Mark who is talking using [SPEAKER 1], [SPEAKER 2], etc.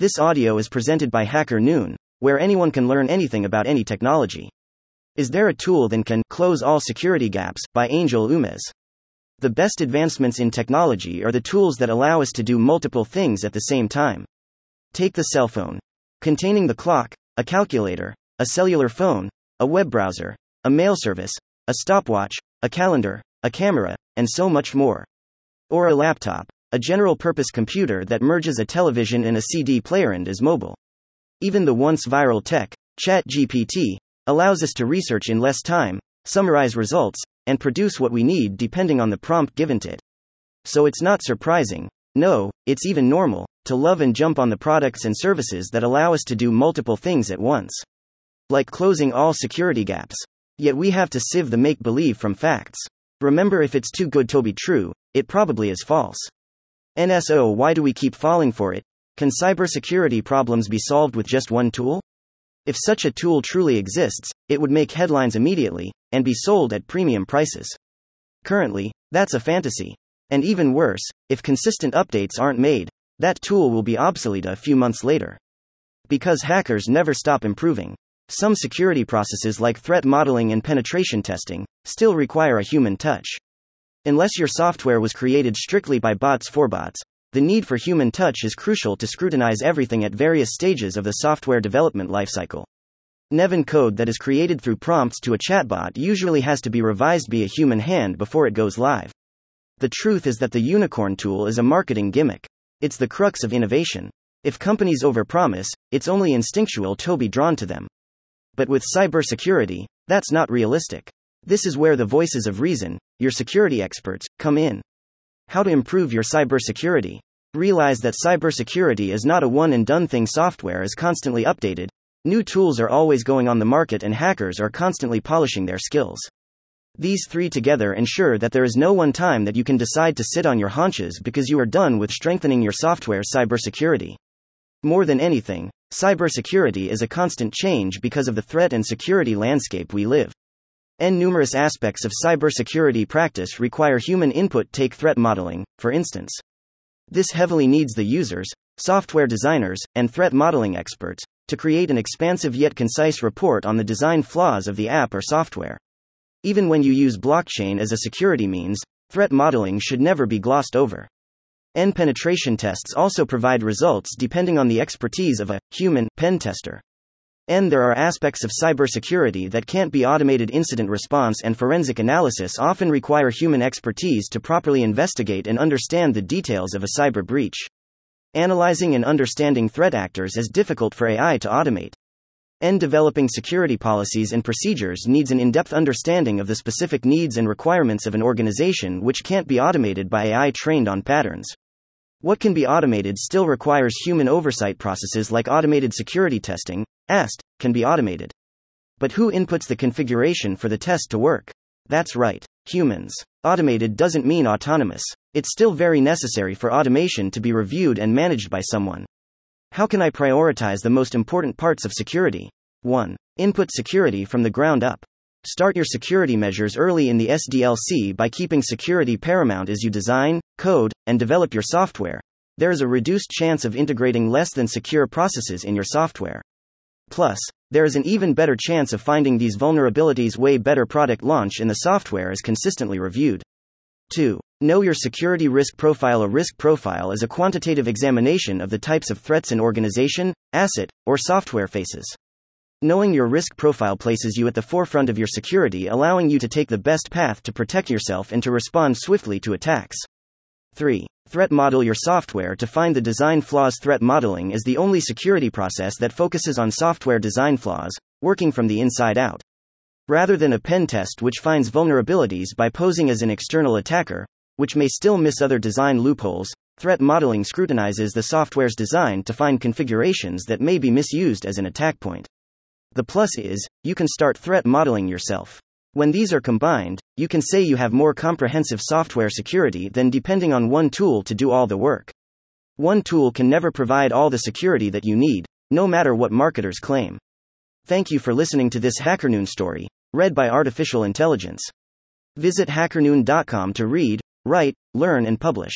[SPEAKER 1] This audio is presented by HackerNoon, where anyone can learn anything about any technology. Is there a tool that can close all security gaps? By Angel Umez. The best advancements in technology are the tools that allow us to do multiple things at the same time. Take the cell phone, containing the clock, a calculator, a cellular phone, a web browser, a mail service, a stopwatch, a calendar, a camera, and so much more. Or a laptop, a general purpose computer that merges a television and a CD player and is mobile. Even the once viral tech, ChatGPT, allows us to research in less time, summarize results, and produce what we need depending on the prompt given to it. So it's not surprising, no, it's even normal, to love and jump on the products and services that allow us to do multiple things at once. Like closing all security gaps. Yet we have to sieve the make believe from facts. Remember, if it's too good to be true, it probably is false. NSO Why do we keep falling for it? Can cybersecurity problems be solved with just one tool? If such a tool truly exists, it would make headlines immediately, and be sold at premium prices. Currently, that's a fantasy. And even worse, if consistent updates aren't made, that tool will be obsolete a few months later. Because hackers never stop improving. Some security processes like threat modeling and penetration testing still require a human touch. Unless your software was created strictly by bots for bots, the need for human touch is crucial to scrutinize everything at various stages of the software development lifecycle. Nevin code that is created through prompts to a chatbot usually has to be revised by a human hand before it goes live. The truth is that the unicorn tool is a marketing gimmick. It's the crux of innovation. If companies overpromise, it's only instinctual to be drawn to them. But with cybersecurity, that's not realistic. This is where the voices of reason, your security experts, come in. How to improve your cybersecurity. Realize that cybersecurity is not a one and done thing, software is constantly updated. New tools are always going on the market, and hackers are constantly polishing their skills. These three together ensure that there is no one time that you can decide to sit on your haunches because you are done with strengthening your software cybersecurity. More than anything, cybersecurity is a constant change because of the threat and security landscape we live. And numerous aspects of cybersecurity practice require human input, take threat modeling, for instance. This heavily needs the users, software designers, and threat modeling experts to create an expansive yet concise report on the design flaws of the app or software. Even when you use blockchain as a security means, threat modeling should never be glossed over. N penetration tests also provide results depending on the expertise of a human pen tester. And there are aspects of cybersecurity that can't be automated. Incident response and forensic analysis often require human expertise to properly investigate and understand the details of a cyber breach. Analyzing and understanding threat actors is difficult for AI to automate. And developing security policies and procedures needs an in depth understanding of the specific needs and requirements of an organization, which can't be automated by AI trained on patterns. What can be automated still requires human oversight processes like automated security testing, AST, can be automated. But who inputs the configuration for the test to work? That's right, humans. Automated doesn't mean autonomous. It's still very necessary for automation to be reviewed and managed by someone. How can I prioritize the most important parts of security? 1. Input security from the ground up. Start your security measures early in the SDLC by keeping security paramount as you design, code, and develop your software. There is a reduced chance of integrating less than secure processes in your software. Plus, there is an even better chance of finding these vulnerabilities way better product launch in the software is consistently reviewed. 2. Know your security risk profile. A risk profile is a quantitative examination of the types of threats an organization, asset, or software faces. Knowing your risk profile places you at the forefront of your security, allowing you to take the best path to protect yourself and to respond swiftly to attacks. 3. Threat model your software to find the design flaws. Threat modeling is the only security process that focuses on software design flaws, working from the inside out. Rather than a pen test which finds vulnerabilities by posing as an external attacker, which may still miss other design loopholes, threat modeling scrutinizes the software's design to find configurations that may be misused as an attack point. The plus is, you can start threat modeling yourself. When these are combined, you can say you have more comprehensive software security than depending on one tool to do all the work. One tool can never provide all the security that you need, no matter what marketers claim. Thank you for listening to this HackerNoon story, read by Artificial Intelligence. Visit hackerNoon.com to read, write, learn, and publish.